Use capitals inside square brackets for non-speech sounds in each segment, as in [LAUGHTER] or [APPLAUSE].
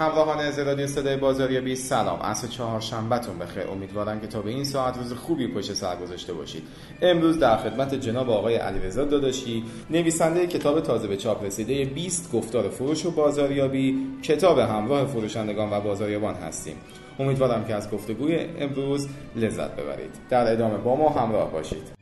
همراهان رادیو صدای بازاریابی سلام. عصر چهارشنبهتون بخیر. امیدوارم که تا به این ساعت روز خوبی پشت سر گذاشته باشید. امروز در خدمت جناب آقای علیرضا داداشی نویسنده کتاب تازه به چاپ رسیده 20 گفتار فروش و بازاریابی کتاب همراه فروشندگان و بازاریابان هستیم. امیدوارم که از گفتگوی امروز لذت ببرید. در ادامه با ما همراه باشید.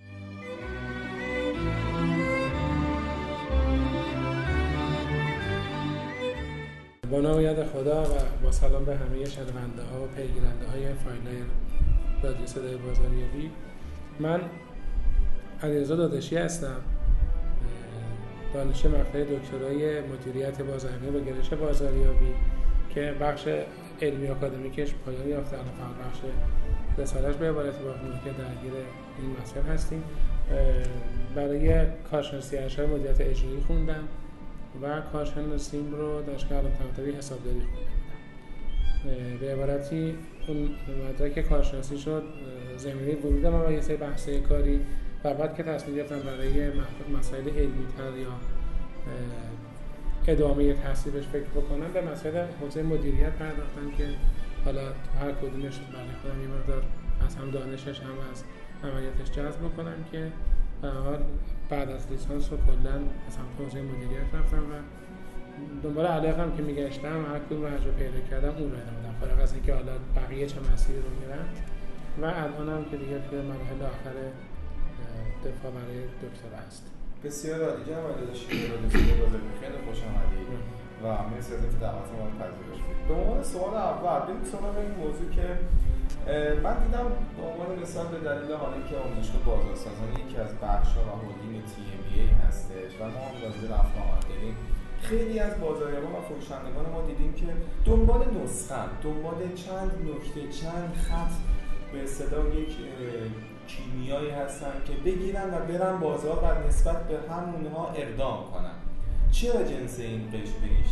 نام یاد خدا و با سلام به همه شنونده ها و پیگیرنده های فایل رادیو صدای بازاریابی. من علیرضا دادشی هستم دانش مقطع دکترای مدیریت بازاریابی و گرش بازاریابی که بخش علمی آکادمیکش پایان یافته. فقط بخش رسالش به عبارت باقی که درگیر این مسئله هستیم. برای کارشناسی ارشد مدیریت اجرایی خوندم. و کارشناسیم رو دانشگاه علم طباطبایی حسابداری خوندم به عبارتی اون مدرک کارشناسی شد زمینه ورود من به یه سری بحث کاری و بعد که تصمیم گرفتم برای مسائل علمی تر یا ادامه تحصیلش فکر بکنم به مسائل حوزه مدیریت پرداختم که حالا تو هر کدومش برای خودم یه مقدار از هم دانشش هم از عملیاتش جذب بکنم که حال بعد از لیسانس رو کلا از سمت حوزه مدیریت رفتم و دنبال علاقم که میگشتم هر کدوم رو پیدا کردم اون رو ادامه فارغ از اینکه حالا بقیه چه مسیری رو میرن. و الان هم که دیگه توی مراحل آخر دفاع برای دکتر هست. بسیار عالی. جناب داداشی خیلی خوش آمدید. و مرسی از اینکه دعوت ما رو پذیرفتید به عنوان سوال اول بریم سراغ این موضوع که من دیدم به عنوان مثال به دلیل حالا که آموزشگاه بازارسازان یکی از بخش و هلدینگ تی ام ای هستش و ما هم راجع رفت داریم خیلی از بازاریابان و فروشندگان ما دیدیم که دنبال نسخه دنبال چند نکته چند خط به صدا یک کیمیایی هستن که بگیرن و برن بازار و نسبت به همونها اقدام کنن. چرا جنس این قشر به این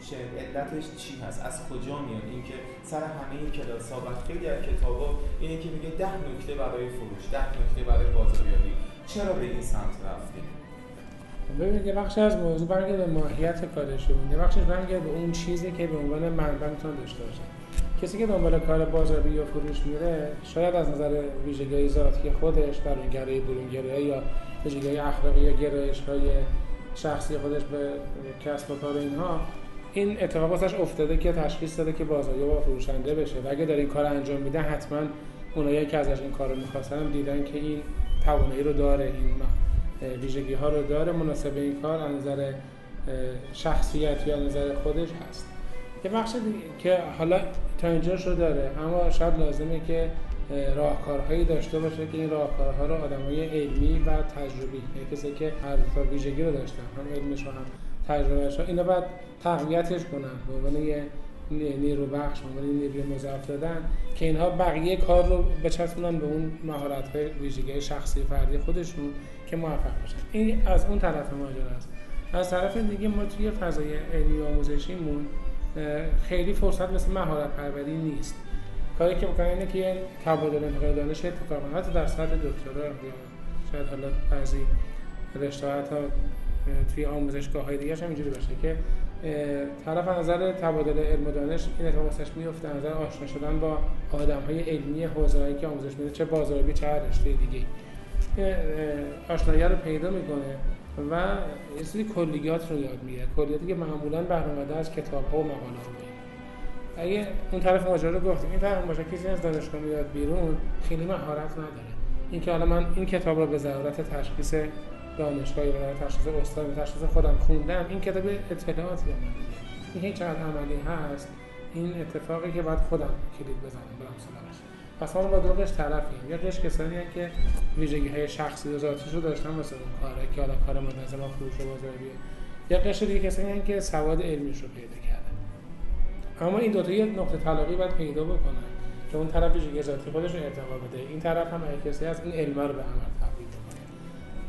شکله علتش چی هست؟ از کجا میاد؟ اینکه سر همه کلاس ها و خیلی از کتابا اینه که میگه ده نکته برای فروش ده نکته برای بازاریابی. چرا به این سمت رفتیم ببینید یه بخش از موضوع برمیگرده به ماهیت کارشون. یه بخشش برمیگرده به اون چیزی که به عنوان منبع می‌تونه داشته باشه. کسی که دنبال کار بازاریابی یا فروش میره شاید از نظر ویژگی ذاتی خودش در اون گرای برونگرایی یا ویژگی اخلاقی یا گرایش های شخصی خودش به کسب و کار اینها این اتفاق واسش افتاده که تشخیص داده که بازاریاب با فروشنده بشه. و اگه داره این کار انجام میده حتما اونایی که ازش این کار رو می‌خواستن دیدن که این توانایی رو داره این ویژگی ها رو داره مناسب این کار از نظر شخصیت یا نظر خودش هست. یه بخش که حالا تا اینجا رو داره اما شاید لازمه که راهکارهایی داشته باشه که این راهکارها رو آدمای علمی و تجربی یعنی کسی که هر تا ویژگی رو داشتن هم علمش هم تجربهش اینا باید تقویتش کنن. به عنوان یه نیرو بخش به عنوان نیروی مضاف دادن که اینها بقیه کار رو بچسبونن به اون مهارت های ویژگی شخصی فردی خودشون که موفق باشن این از اون طرف ماجرا است. از طرف دیگه ما توی فضای علمی آموزشیمون خیلی فرصت مثل مهارت پروری نیست. کاری که بکنن اینه که تبادل انتقال دانش اتفاق حتی در سطح دکترا. یا شاید حالا بعضی رشته ها توی آموزشگاه های دیگه هم اینجوری باشه که طرف نظر تبادل علم و دانش این اتفاق واسش میفته نظر آشنا شدن با آدم های علمی حوزه هایی که آموزش میده چه بازاریابی چه هر رشته دیگه آشنایی رو پیدا می‌کنه و یه سری کلیات رو یاد می‌گیره. کلیاتی که معمولا برنامه از کتاب ها و مقاله اگه اون طرف ماجرا رو گفتیم این طرف ماجرا کسی از دانشگاه میاد بیرون خیلی مهارت نداره. اینکه حالا من این کتاب رو به ضرورت تشخیص دانشگاهی و تشخیص استاد و تشخیص خودم خوندم این کتاب اطلاعاتی به من این چقدر عملی هست این اتفاقی که باید خودم کلید بزنم برم سراغش. پس ما با دوغش طرفیم. یا قش کسانی هست که ویژگی های شخصی و ذاتیش رو داشتن واسه اون کاره که حالا کار منظم فروش و بازاریابی. یا قش دیگه کسانی که سواد علمیش رو پیدا اما این دو تا یه نقطه طلاقی باید پیدا بکنن. که اون طرف ذاتی خودش رو ارتقا بده. این طرف هم اگه کسی از این علم رو به عمل تبدیل بکنه.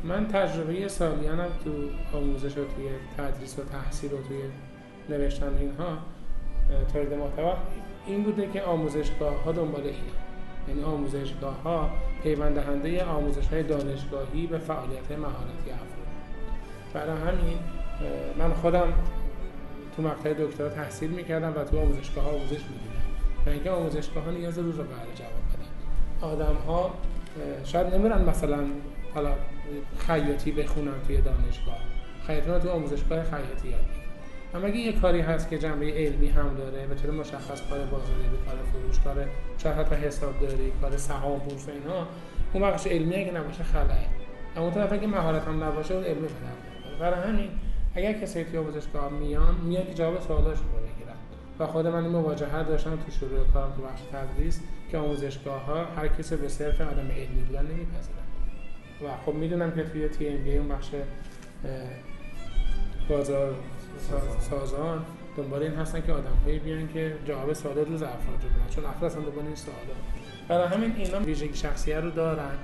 من تجربه سالیانم تو آموزش و توی تدریس و تحصیل و توی نوشتن اینها تولید محتوا این بوده که آموزشگاه ها دنبال اینه. یعنی آموزشگاه ها پیوند دهنده آموزش های دانشگاهی به فعالیت مهارتی افراد. برای همین من خودم تو مقطع دکترا تحصیل می‌کردن و تو آموزشگاه ها آموزش می‌دیدن و اینکه آموزشگاه ها نیاز روز رو جواب بدن. آدم ها شاید نمیرن مثلا حالا خیاطی بخونن توی دانشگاه. خیاطی تو آموزشگاه خیاطی یاد اما اگه یه کاری هست که جنبه علمی هم داره به طور مشخص کار بازاری کار فروش کار شاید حتی حسابداری کار سهام بورس اینا اون بخش علمی اگه نباشه خلاه اما طرف اگه مهارت هم نباشه اون علمی برای همین اگر کسی توی آموزشگاه میان میان که جواب سوالاشون رو بگیرن و خود من این مواجهه داشتم تو شروع کارم تو بخش تدریس که آموزشگاه ها هر کسی به صرف آدم علمی بودن نمیپذیرن. و خب می‌دونم که توی تی ام بی اون بخش بازار سازان دنبال این هستن که آدم هایی بیان که جواب سوالات روز افراد رو بدن. چون افراد اصلا دنبال این سوالات برای همین اینا ویژگی شخصیت رو دارن.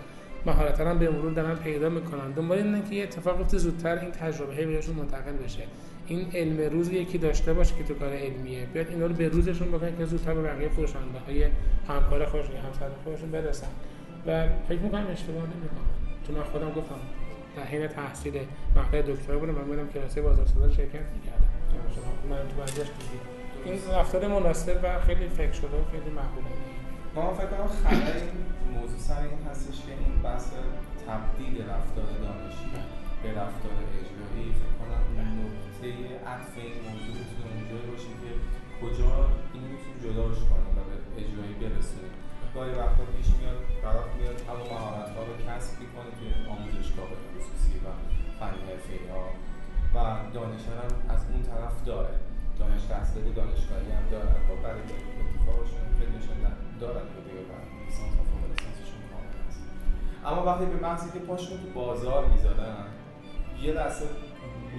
مهارت هم به مرور دارن پیدا می‌کنن. دنبال اینه که یه اتفاق زودتر این تجربه بهشون منتقل بشه. این علم روز یکی داشته باشه که تو کار علمیه. بیاد اینا رو به روزشون بکنن که زودتر به بقیه فروشنده های همکار خودشون همسر خودشون برسن. و فکر می‌کنم اشتباه نمی‌کنن تو من خودم گفتم در حین تحصیل مقطع دکترا بودم من بودم کلاس بازارسازی شرکت می‌کردم. من تو دیدید این رفتار مناسب و خیلی فکر شده و خیلی معقوله ما فکر کنم موضوع سر این هستش که این بحث تبدیل رفتار دانشی به رفتار اجرایی فکر کنم نقطه عطف این موضوع می‌تونه اونجایی باشه که کجا این می‌تونه جداش کنیم و به اجرایی برسونیم گاهی وقتا پیش میاد طرف میاد همون مهارت ها رو کسب می‌کنه توی آموزشگاه خصوصی و فنی حرفه‌ای ها. و دانشگر هم از اون طرف داره. دانش تحصیل دانشگاهی هم دارن. خب برای اتفاقشون خیلیشون دارن دیگه لیسانس و فوق لیسانسشون کامل هست اما وقتی به محضی که پاشون تو بازار می‌ذارن یه لحظه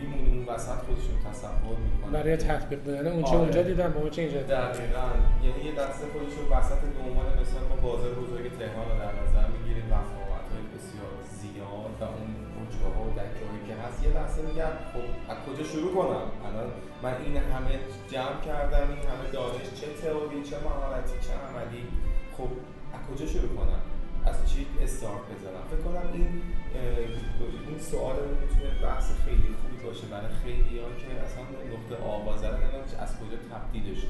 میمونه اون وسط خودشون تصور می‌کنن. برای تطبیق دادن. اون چه آره. اونجا دیدن با چه اینجا دقیقاً. یعنی یه دسته خودشون وسط به عنوان مثلا ما بازار بزرگ تهران رو در نظر می‌گیریم. رفاقت های بسیار زیاد و اون ها و دکه هایی که هست یه لحظه میگم خب از کجا شروع کنم؟ الان من این همه جمع کردم این همه دانش چه تئوری چه مهارتی چه عملی خب از کجا شروع کنم؟ از چی استارت بزنم فکر کنم این این سوال می‌تونه بحث خیلی خوبی باشه. برای خیلی ها که اصلا نقطه آغاز از کجا تبدیلش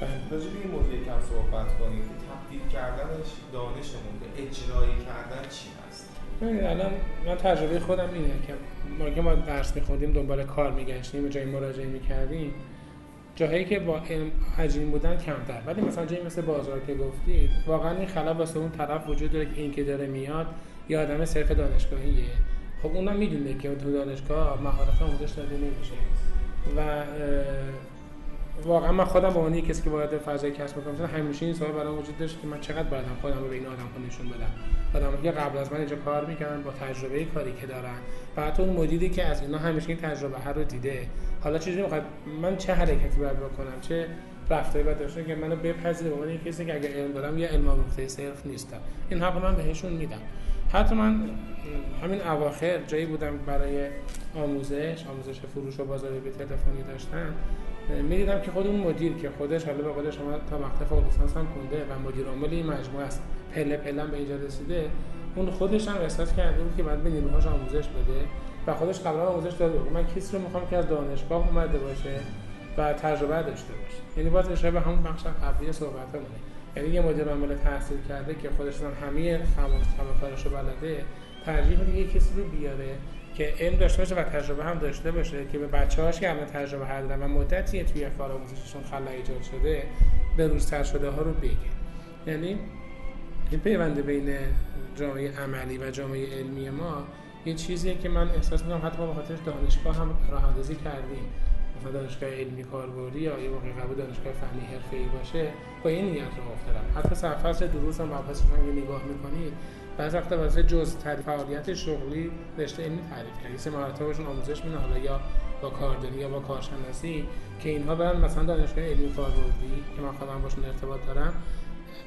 بله. راجع به این موضوع کم صحبت کنیم که تبدیل کردنش دانشمون به اجرایی کردن چی هست؟ الان من تجربه خودم اینه که ما که ما درس میخوندیم دنبال کار میگشتیم و جایی مراجعه می‌کردیم جاهایی که با علم عجین بودن کمتر. ولی مثلا جایی مثل بازار که گفتید واقعا این خلا واسه اون طرف وجود داره که این که داره میاد یه آدم صرف دانشگاهیه. خب اونم می‌دونه که تو دانشگاه مهارت آموزش داده نمیشه. و واقعا من خودم به عنوان کسی که وارد فضای کسب و کار همیشه این سوال برام وجود داشت که من چقدر باید خودم رو به این آدم نشون بدم. آدم که قبل از من اینجا کار می‌کنن با تجربه کاری که دارن. و حتی اون مدیری که از اینا همیشه این تجربه هر رو دیده. حالا چیزی می‌خواد؟ من چه حرکتی باید بکنم؟ چه رفتاری باید داشته که منو بپذیره؟ به عنوان کسی که اگر علم دارم یا علم آموخته صرف نیستم. این حق من بهشون میدم. حتی من همین اواخر جایی بودم برای آموزش آموزش فروش و بازاریابی تلفنی داشتم می‌دیدم که خود اون مدیر که خودش حالا به قول شما تا مقطع فوق لیسانس هم خونده و مدیر عامل این مجموعه است پله پله به اینجا رسیده اون خودش هم احساس کرده بود که بعد به نیروهاش آموزش بده و خودش قبلا آموزش داده بود. من کسی رو می‌خوام که از دانشگاه اومده باشه و تجربه داشته باشه. یعنی باز اشاره به همون بخش قبلی صحبتمونه. یعنی یه مدیر عامل تحصیل کرده که خودش هم همه خمس کارشو بلده ترجیح میده کسی رو بیاره که علم داشته باشه و تجربه هم داشته باشه که به بچه‌هاش که همه تجربه هر و مدتی توی کار آموزششون خلا ایجاد شده به روزتر شده ها رو بگه. یعنی این پیونده بین جامعه عملی و جامعه علمی ما یه چیزیه که من احساس می‌کنم حتی به خاطر دانشگاه هم راه اندازی کردیم. مثلا دانشگاه علمی کاربردی یا یه موقع قبل دانشگاه فنی حرفه‌ای باشه با این نیت رو افتادم. حتی سرفصل دروس هم مبحثش نگاه می‌کنید بعض وقتا واسه جز فعالیت شغلی رشته علمی تعریف کرد سه مهارت باشون آموزش میدن. حالا یا با کاردانی یا با کارشناسی که اینها برن مثلا دانشگاه علمی کاربردی که من خودم باشون ارتباط دارم.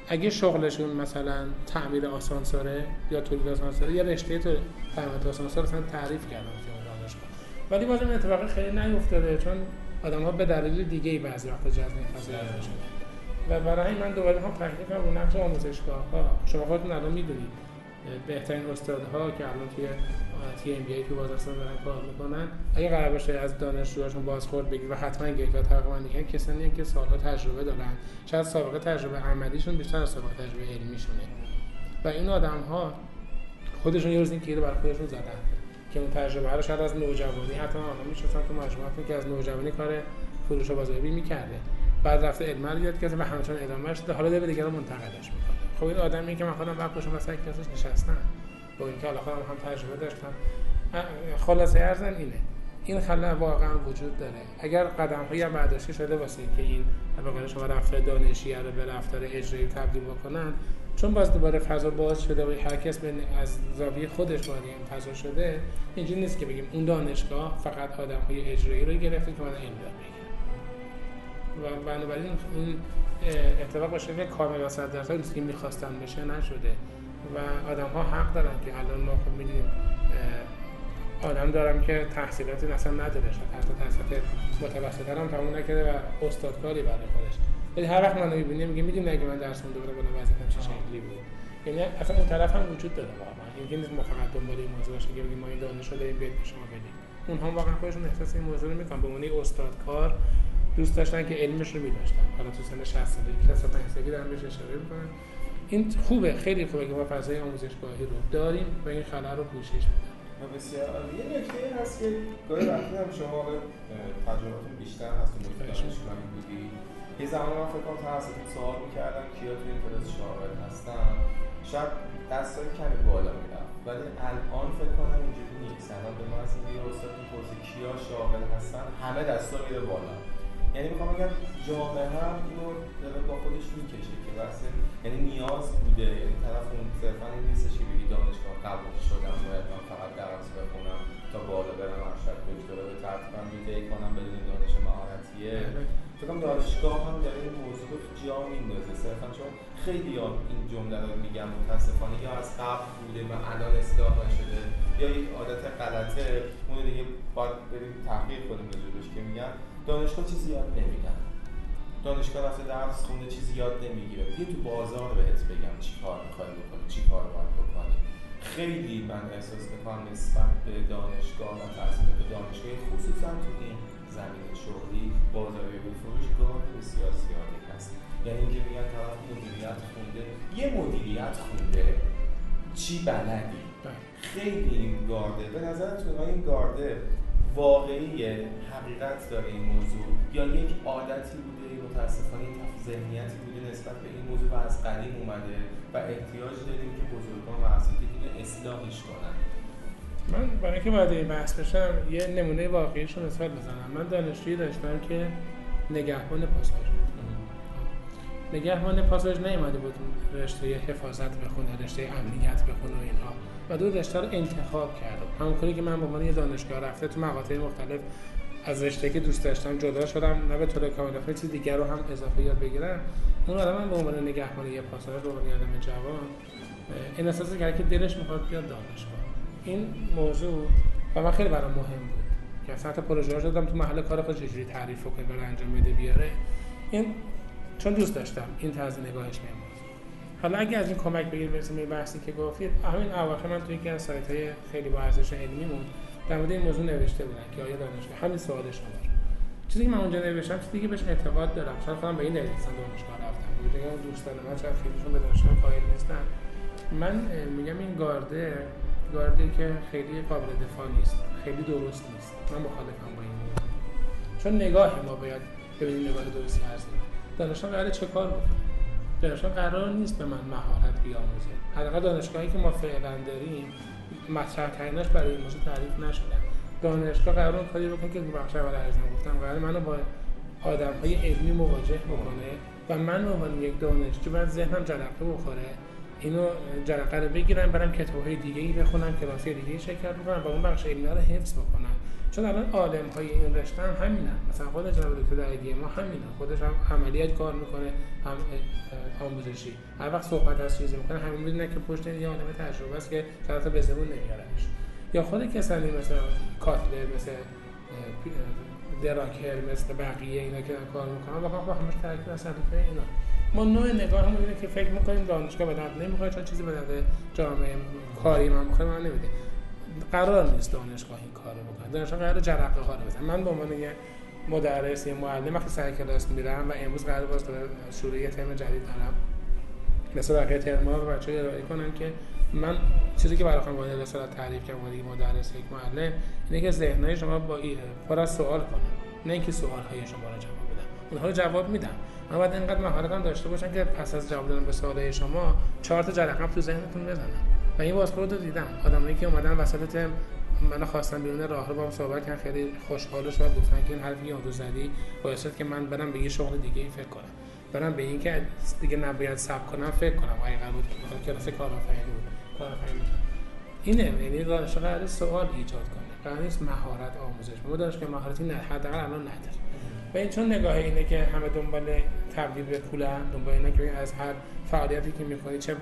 اگه شغلشون مثلا تعمیر آسانسوره یا تولید آسانسوره یا رشته تعمیر آسانسور مثلا تعریف کردن تو دانشگاه. ولی باز این اتفاق خیلی نیفتاده چون آدم ها به دلیل دیگه بعضی وقتا جذب این و برای من دوباره هم کنم رو نقش آموزشگاه ها شما خودتون الان می‌دونید. بهترین استادها که الان توی تی ام بی ای تو بازرسان دارن کار می‌کنن. اگه قرار باشه از دانشجوهاشون بازخورد بگیر و حتما گیت و تقریبا دیگه کسانی که سالها تجربه دارن. شاید سابقه تجربه عملیشون بیشتر از سابقه تجربه علمیشونه. و این آدم ها خودشون یه روز این کیلو برای خودشون زدن که اون تجربه رو شاید از نوجوانی حتی آدم می‌شناسن تو مجموعه که از نوجوانی کار فروش و بازاریابی می‌کرده. بعد رفته علم رو یاد گرفته و همچنان ادامه شده حالا داره دیگه رو منتقلش می‌کنه. خب این آدمی که من خودم پشت مثلا کلاسش نشستم. با اینکه حالا خودم هم تجربه داشتم. خلاصه ارزن اینه. این خلا واقعا وجود داره. اگر قدم های برداشته شده واسه که این به شما رفتار دانشی رو به رفتار اجرایی تبدیل بکنن چون باز دوباره فضا باز شده و هر کس از زاویه خودش وارد این فضا شده اینجوری نیست که بگیم اون دانشگاه فقط آدم های اجرایی رو گرفته که من علم و بنابراین این اتفاق باشه که کامل و صد درصد نیست که می‌خواستن بشه نشده. و آدم ها حق دارن که الان ما خب می‌دونیم آدم دارم که تحصیلاتی اصلا نداره شد حتی تحصیلات متوسطه هم تموم نکرده و استادکاری برای خودش. ولی هر وقت منو می‌بینه میگه می‌دونی اگه من درس خونده بودم بودم وضعیتم چه شکلی بود؟ یعنی اصلا اون طرف هم وجود داره واقعا. اینکه نیست ما فقط دنبال این موضوع باشه که بگیم ما این دانش رو داریم بیاد به شما بدیم. اونها واقعا خودشون احساس این موضوع رو می‌کنن. به عنوان استادکار دوست داشتن که علمش رو میداشتن. حالا تو سن 60 سالگی کلاس 5 سالگی دارن بهش اشاره می‌کنن. این خوبه خیلی خوبه که ما فضای آموزشگاهی رو داریم و این خلا رو پوشش میدن و بسیار یه نکته هست که گاهی وقتی هم شما به تجربتون بیشتر هست تو دانشگاهی بودی. یه زمان من فکر کنم توسط سوال می‌کردم کیا توی این کلاس شاغل هستن. شاید دستای کمی بالا می‌رفت. ولی الان فکر کنم اینجوری نیست. الان به من از این استاد می‌پرسی کیا شاغل هستن همه دستا میره بالا. یعنی می‌خوام بگم جامعه هم اینو داره با خودش می‌کشه که بس یعنی نیاز بوده. یعنی طرف اون صرفا این نیستش که بگی دانشگاه قبول شدم باید من فقط درس بخونم تا بالا برم ارشد دکترا به ترتیبم بیدهی کنم بدون دانش مهارتیه. فکرم دانشگاه هم داره این موضوع رو جا میندازه صرفا چون خیلی ها این جمله رو میگم متاسفانه یا از قبل بوده و الان اصلاح نشده یا یک عادت غلطه. اون دیگه باید بریم تحقیق کنیم که میگن. دانشگاه چیزی یاد نمیدن دانشگاه رفته درس خونده چیزی یاد نمی‌گیره. بیا تو بازار بهت بگم چی کار می‌خوای بکنی چی کار باید بکنی. خیلی من احساس می‌کنم نسبت به دانشگاه و تحصیلات دانشگاه خصوصا تو این زمین شغلی بازاریابی فروش گاه بسیار زیادی هست. یعنی اینکه میگن طرف مدیریت خونده یه مدیریت خونده. چی بلدی؟ بله. خیلی این گارده. به نظرتون این گارده واقعی حقیقت داره این موضوع؟ یا یک عادتی بوده متاسفانه یک ذهنیتی بوده نسبت به این موضوع و از قدیم اومده و احتیاج داریم که بزرگان و اساتید اصلاحش کنن؟ من برای اینکه بعد این بحث بشم یه نمونه واقعیش رو مثال بزنم. من دانشجویی داشتم که نگهبان پاساژ نگهبان پاساژ نیومده بود رشته حفاظت بخونه رشته امنیت بخونه و اینها. و دو رشته رو انتخاب کردم همونطوری که من به عنوان یه دانشگاه رفته تو مقاطع مختلف از رشته که دوست داشتم جدا شدم نه به طور کامل چیز دیگر رو هم اضافه یاد بگیرم. اون آدم من به عنوان نگهبان یه پاساژ به عنوان آدم جوان این احساس کرد که دلش می‌خواد بیاد دانشگاه. این موضوع و من خیلی برام مهم بود که اصلا حتی پروژه دادم تو محل کار خودش چجوری تعریف کنه برای انجام بده بیاره. این چون دوست داشتم این طرز نگاهش میام حالا اگه از این کمک بگیریم برسیم به بحثی که گفتید همین اواخر من توی یکی از سایت های خیلی با ارزش علمیمون در مورد این موضوع نوشته بودن که آیا دانشگاه همین سوال شما. چیزی که من اونجا نوشتم چیزی که بهش اعتقاد دارم شاید خودم به این دلیل اصلا دانشگاه رفتم. میگم دوستان من شاید خیلیشون به دانشگاه قائل نیستن. من میگم این گارده گاردی که خیلی قابل دفاع نیست خیلی درست نیست. من مخالفم با این چون نگاه ما باید ببینیم نگاه درستی هست دانشگاه قراره چه کار بکنه؟ دانشگاه قرار نیست به من مهارت بیاموزه. حداقل دانشگاهی که ما فعلا داریم مطرح تریناش برای این موضوع تعریف نشدن دانشگاه قرار کاری بکنه که بخش اول عرض گفتم. قرار منو با آدم های علمی مواجه بکنه و من به یک دانشجو باید ذهنم جرقه بخوره اینو جرقه رو بگیرم برم کتاب های دیگه ای بخونم کلاسی دیگه ای شرکت بکنم و اون بخش علمی رو حفظ بکنم. چون الان عالم های این رشته هم همینن. مثلا خود جناب دکتر عیدی ما همینا خودش هم عملیات کار می‌کنه هم آموزشی. هر وقت صحبت از چیزی می‌کنه همین می‌دونه که پشت این آدم تجربه است که طرف به زبون نمیارنش یا خود کسانی مثل کاتلر مثل دراکر مثل بقیه اینا که کار می‌کنن واقعا با همش ترکیب از اینا. ما نوع نگاهمون اینه که فکر می‌کنیم دانشگاه به درد نمی‌خوره چون چیزی به درد جامعه کاری من می‌خوره من نمیده. قرار نیست دانشگاه این کارو بکنه. دانشگاه قرار جرقه ها رو بزنه. من به عنوان یه مدرس یه معلم وقتی سر کلاس میرم و امروز قرار باز شروع یه ترم جدید دارم مثل بقیه ترم‌ها رو بچه‌ها ارائه کنم که من چیزی که برای خانواده رسالت تعریف کردم ولی مدرس یک معلم اینه که ذهنهای شما با پر از سوال کنه. نه اینکه سوال‌های شما رو جواب بدم اونها رو جواب میدم من باید اینقدر مهارت هم داشته باشم که پس از جواب دادن به سوالای شما چهار تا جرقه تو ذهنتون بزنم و این بازخورد رو دیدم. آدمایی که اومدن وسط من خواستم بیرون راه رو با هم صحبت کردن خیلی خوشحال شد گفتن که این حرفی یادو زدی باعث که من برم به یه شغل دیگه ای فکر کنم. برم به اینکه دیگه نباید سب کنم فکر کنم. حقیقت بود کلاس کارآفرینی بود. کارآفرینی اینه یعنی دانشگاه قرار سوال ایجاد کنه. قرار نیست مهارت آموزش. ما دانشگاه مهارتی نه حداقل الان نداره و این چون نگاه اینه که همه دنبال تبدیل به پولن دنبال اینه که از هر فعالیتی که می‌کنی چه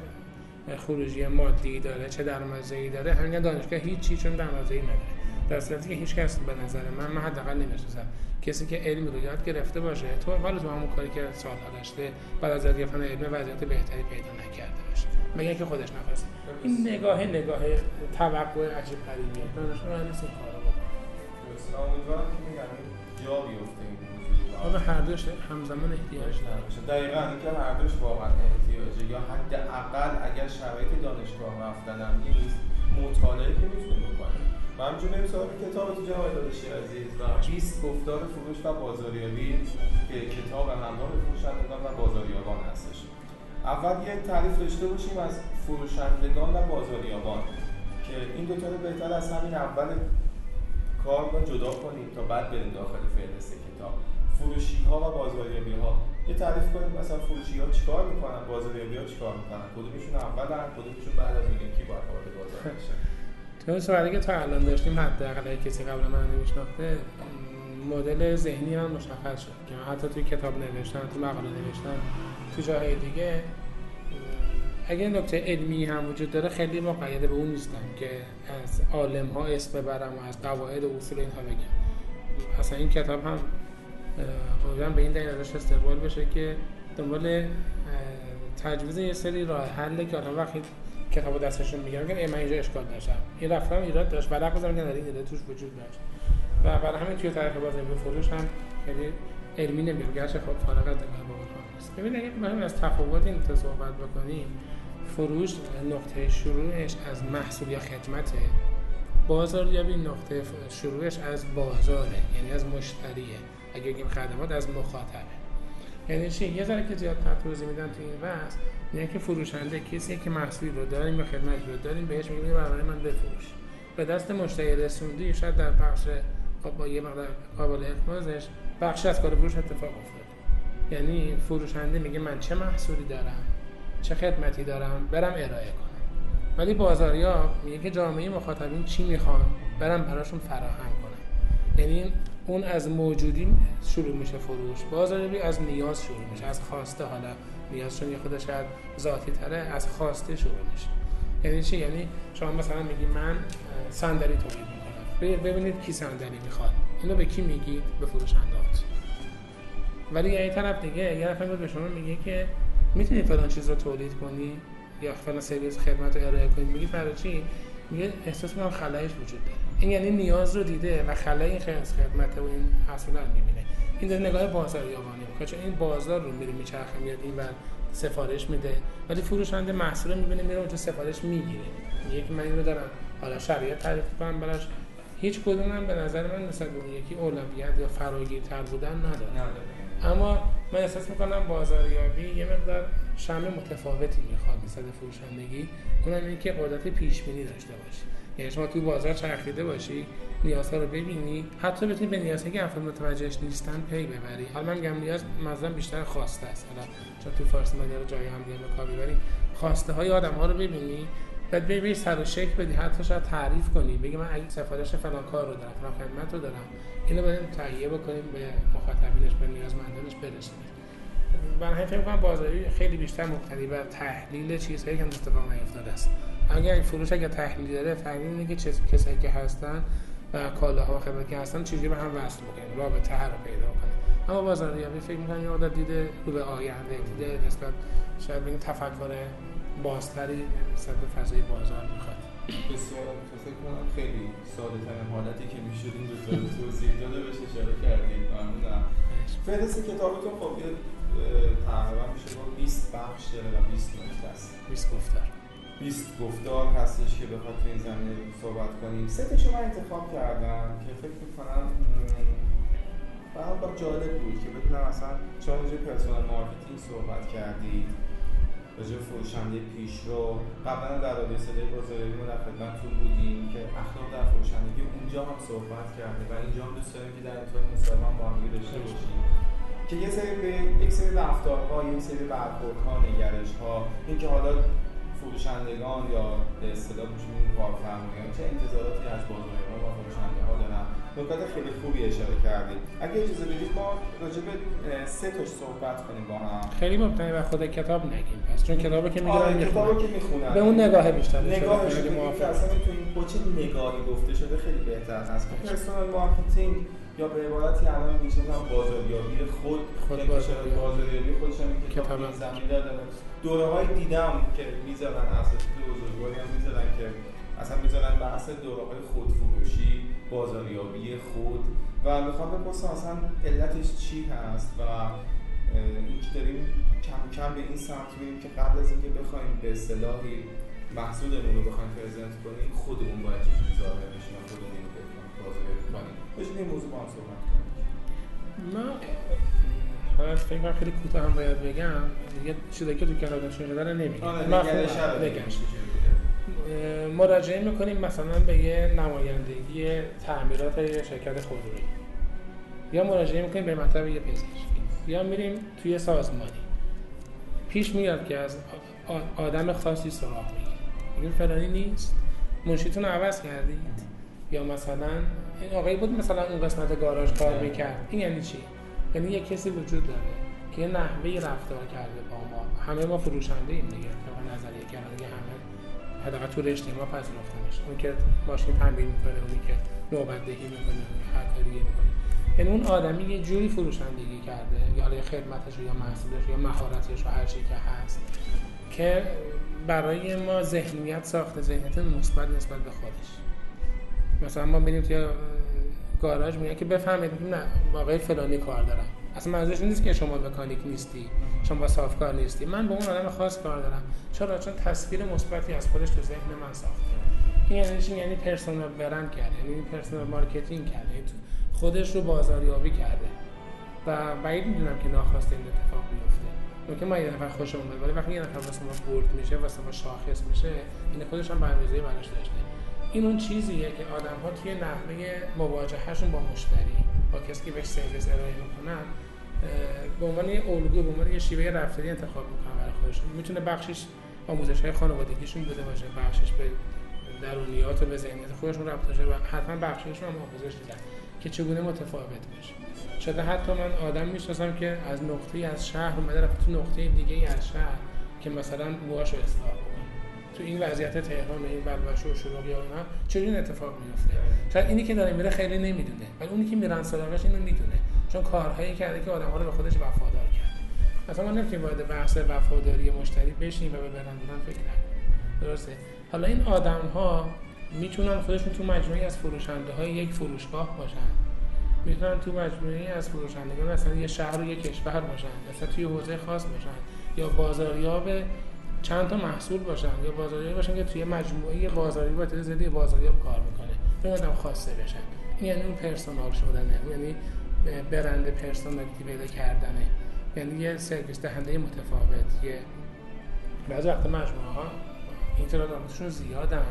خروجی مادی داره چه درآمدزایی داره همین دانشگاه هیچ چیز چون درآمدزایی نداره. در صورتی که هیچ کس به نظر من من حداقل نمی‌شناسم کسی که علم رو یاد گرفته باشه تو حالا تو همون کاری که سالها داشته بعد از یاد گرفتن علم وضعیت بهتری پیدا نکرده باشه. مگه که خودش نخواسته این نگاه نگاه توقع عجیب غریبیه. دانشگاه من نیست این کارو بکنه امیدوارم که میگم جا بیفته آقا هر دوش همزمان احتیاج داره دقیقا اینکه هر دوش واقعا احتیاجه. یا حداقل اگر شرایط دانشگاه رفتن هم نیست مطالعه که می‌تونیم بکنیم. من همجور بریم سراغ کتاب تو جناب داداشی عزیز. و 20 گفتار فروش و بازاریابی که کتاب همراه فروشندگان و بازاریابان هستش. اول یه تعریف داشته باشیم از فروشندگان و بازاریابان که این دو تا رو بهتر از همین اول کار رو جدا کنیم تا بعد بریم داخل فهرست کتاب. فروشی ها و بازاریابی ها یه تعریف کنیم مثلا فروشی ها چیکار می‌کنن؟ بازاریابی ها چیکار می‌کنن؟ کدومشون اول کدومشون بعد از اون کی باید وارد بازار بشه؟ تو سوالی که تا الان داشتیم حداقل کسی قبل من نمیشناخته مدل ذهنی من مشخص شد که حتی توی کتاب نوشتم تو مقاله نوشتم تو جاهای دیگه اگه نکته علمی هم وجود داره خیلی مقید به اون نیستم که از عالم ها اسم ببرم و از قواعد و اصول اینها بگم. اصلا این کتاب هم امیدوارم به این دلیل ازش استقبال بشه که دنبال تجویز یه سری راه حل که آدم وقتی کتاب دستشون می‌گیرن میگن من اینجا اشکال داشتم. این رفتم ایراد داشت. ورق بزنم که این ایراد توش وجود داشت. و برای همین توی طریق بازی به فروش هم خیلی علمی نمیگم گرچه خب فارغ از نگاه به نیست. ببین اگه بخوایم از تفاوت این صحبت بکنیم فروش نقطه شروعش از محصول یا خدمته بازاریابی نقطه شروعش از بازاره یعنی از مشتریه. اگه بگیم خدمات از مخاطبه. یعنی چی؟ یه ذره که زیادتر توضیح میدن تو این بحث یعنی که فروشنده کسی که محصولی رو داریم یا خدمتی رو داریم بهش میگیم برای من بفروش. به دست مشتری رسوندی شاید در بخش خب با یه مقدار قابل اعتمادش بخش از کار فروش اتفاق افتاده. یعنی فروشنده میگه من چه محصولی دارم چه خدمتی دارم برم ارائه کنم. ولی بازاریا میگه که جامعه مخاطبین چی می‌خوان برم براشون فراهم کنم. یعنی اون از موجودی شروع میشه فروش. بازاریابی از نیاز شروع میشه. از خواسته حالا نیازشون یه خودش شاید ذاتی تره از خواسته شروع میشه. یعنی چی؟ یعنی شما مثلا میگی من صندلی تولید می‌کنم. ببینید کی صندلی می‌خواد. اینو به کی میگید به فروشندهات ولی یه طرف دیگه یه نفر به شما میگه که می‌تونی فلان چیز رو تولید کنی؟ یا فلان سرویس خدمت رو ارائه کنی؟ میگی برای چی؟ میگه احساس می‌کنم خلایش وجود داره. این یعنی نیاز رو دیده و خلای این خدمت و این محصول رو می‌بینه. این داره نگاه بازاریابانه که چون این بازار رو میره میچرخه میاد این بر سفارش میده. ولی فروشنده محصول رو می‌بینه میره اونجا سفارش می‌گیره. یکی من اینو دارم. حالا شرایط تعریف کنم براش. هیچ کدوم هم به نظر من نسبت به یکی اولویت یا فراگیرتر بودن نداره. اما من احساس می‌کنم بازاریابی یه مقدار شم متفاوتی می‌خواد نسبت فروشندگی. اونم اینه که قدرت پیش بینی داشته باشی. یعنی شما تو بازار چرخیده باشی نیازها رو ببینی. حتی بتونی به نیازهایی که افراد متوجهش نیستن پی ببری. حالا من میگم نیاز مثلا بیشتر خواسته است. حالا چون تو فارسی ما رو جای هم دیگه کار ببریم خواسته های آدم ها رو ببینی. بعد ببینی سر و شکل بدی. حتی شاید تعریف کنی. بگی من اگه سفارش فلان کار رو دارم فلان خدمت رو دارم. اینو بریم تهیه بکنیم به مخاطبینش به نیازمندانش برسونیم من فکر کنم بازاری خیلی بیشتر مبتنی بر تحلیل چیزهایی که اتفاق نیفتاده است. اگر فروش اگر تحلیل داره تحلیل اینه که چه کسایی که هستن و کالاها و خدماتی که هستن چجوری به هم وصل بکنیم رابطه رو پیدا کنه اما بازاریابی فکر می‌کنم یه مقدار دیده رو به آینده دیده نسبت شاید بگیم تفکر بازتری نسبت به فضای بازار می‌خواد. بسیار فکر کنم خیلی ساده ترین حالتی که می‌شد این دو توضیح داده بهش اشاره کردید ممنونم. فهرست کتابتون خب یه تقریبا میشه با 20 بخش داره و 20 نکته است. 20 گفتار. 20 گفتار هستش که بخواد تو این زمینه صحبت کنیم. سه تاشو من انتخاب کردم که فکر می‌کنم برام جالب بود که بدونم اصلا چون personal marketing صحبت کردید. راجع فروشنده پیشرو قبلا در رادیو صدای بازاریابی ما در خدمتتون بودیم که اخلاق در فروشندگی اونجا هم صحبت کردیم و اینجا هم دوست داریم که در انتهای مصاحبه با هم داشته باشیم. که یه سری به یک سری رفتارها یک سری برخوردها نگرشها اینکه حالا فروشندگان یا به اصطلاح میشیم کارفرمایان چه انتظاراتی از بازاریابان و فروشنده ها دارن؟ نکات خیلی خوبی اشاره کردید اگه اجازه بدید ما راجع به سه تاش صحبت کنیم با هم. خیلی مبتنی بر خود کتاب نگیم. پس چون کتابو که می‌گیرن آره کتابو که می‌خونن. به اون نگاه بیشتر نگاهش که اصلا تو این با چه نگاهی گفته شده خیلی بهتر هست personal marketing یا به عبارتی الان می‌شناسم بازاریابی خود خود بازاریابی. بازاریابی؟ خودش هم که کتاب زمین داره. دوره های دیدم که می‌ذارن اساتید بزرگواری هم می‌ذارن که اصلا می‌ذارن بحث دوره های خودفروشی بازاریابی خود. و می‌خوام بپرسم اصلا علتش چی هست و اینکه داریم کم کم به این سمت میریم که قبل از اینکه بخوایم به اصطلاحی محصولمون رو بخوایم پرزنت کنیم خودمون باید چجوری ظاهر بشیم و خودمون رو بازاریابی کنیم. باشید این موضوع با هم صحبت کنیم. ما حالا فکر کنم خیلی کوتاه هم باید بگم. دیگه چیزایی که تو کتاب نشون رو نمیگم. آره مراجعه می‌کنیم مثلا به یه نمایندگی تعمیرات یه شرکت خودرویی. یا مراجعه می‌کنیم به مطلب یه پزشکی یا میریم توی سازمانی. پیش میاد که از آدم خاصی سراغ می‌گیریم میگیم فلانی نیست. منشیتون عوض کردید. یا مثلا این آقایی بود مثلا اون قسمت گاراژ کار می‌کرد. این یعنی چی؟ یعنی یه کسی وجود داره که یه نحوه رفتار کرده با ما. همه ما فروشنده ایم دیگه. نظریه حداقل ما پذیرفته میشه. اون که ماشین تعمیر می‌کنه اونی که نوبت دهی می‌کنه هر کاری می‌کنه. یعنی اون آدمی یه جوری فروشندگی کرده یا حالا خدمتش یا محصولش یا مهارتش و هر چی که هست که برای ما ذهنیت ساخته ذهنیت مثبت نسبت به خودش. مثلا ما میریم توی گاراژ میگن که بفهمید نه آقای فلانی کار دارم. اصلا منظورش نیست که شما مکانیک نیستی شما صافکار نیستی. من با اون آدم خاص کار دارم. چرا؟ چون تصویر مثبتی از خودش تو ذهن من ساخته. این یعنی یعنی personal brand کرده یعنی personal marketing کرده. یعنی خودش رو بازاریابی کرده. و بعید می‌دونم که ناخواسته این اتفاق بیفته. ممکن ما یه نفر خوش اومد ولی وقتی یه نفر واسه ما بورد میشه واسه ما شاخص میشه این خودش هم برنامه‌ریزی براش داشته. این اون چیزیه که آدم ها توی نحوه مواجههشون با مشتری با کسی که بهش سرویس ارائه می‌کنن به عنوان یه الگو به عنوان یه شیوه رفتاری انتخاب می‌کنن برای خودشون. می‌تونه بخشش آموزش های خانوادگیشون بوده باشه بخشش به درونیات و به ذهنیت خودشون ربط داشته و حتما بخشش هم آموزش دیدن که چگونه متفاوت بشه شده حتی من آدم می‌شناسم که از نقطه از شهر اومده رفت تو نقطه دیگه ای از شهر که مثلا موهاشو اصلاح تو این وضعیت تهران این بلبشو و شلوغ یا اینا چجوری اتفاق میفته شاید اینی که داره میره خیلی نمی‌دونه ولی اونی که میرن سراغش اینو می‌دونه چون کارهایی کرده که آدم‌ها رو به خودش وفادار کرده. مثلا ما نمی‌تونیم وارد بحث وفاداری مشتری بشیم و به برند فکر نکنیم. درسته؟ حالا این آدم ها می‌تونن خودشون تو مجموعی از فروشنده های یک فروشگاه باشن. می‌تونن تو مجموعی از فروشندگان مثلا یه شهر و یه کشور باشن. مثلا توی حوزه خاص باشن. یا بازاریاب چند تا محصول باشن یا بازاریاب باشن که توی مجموعه بازاری با تعداد زیادی بازاریاب کار می‌کنه. به آدم خاصه بشن. این یعنی اون پرسونال شدنه. یعنی برند پرسونالیتی پیدا کردنه. یعنی یه سرویس دهنده متفاوت. یه بعضی وقت مجموعه ها اینترادامتشون زیادن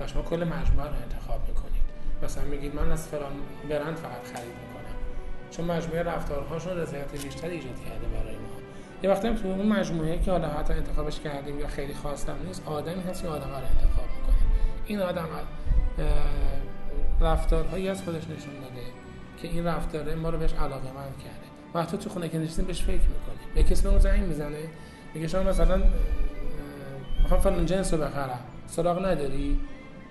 و شما کل مجموعه رو انتخاب می‌کنید. مثلا میگید من از فلان برند فقط خرید می‌کنم. چون مجموعه رفتارهاشون رضایت بیشتری ایجاد کرده برای یه وقتی هم تو اون مجموعه که حالا حتی انتخابش کردیم یا خیلی خواستم نیست آدمی هست که آدم رو انتخاب می‌کنیم این آدم رفتارهایی از خودش نشون داده که این رفتاره ما رو بهش علاقه من کرده. و حتی تو خونه که نشستیم بهش فکر می‌کنیم. به کسی به زنگ می‌زنه میگه شما مثلا می‌خوام فلان جنس رو بخرم. سراغ نداری؟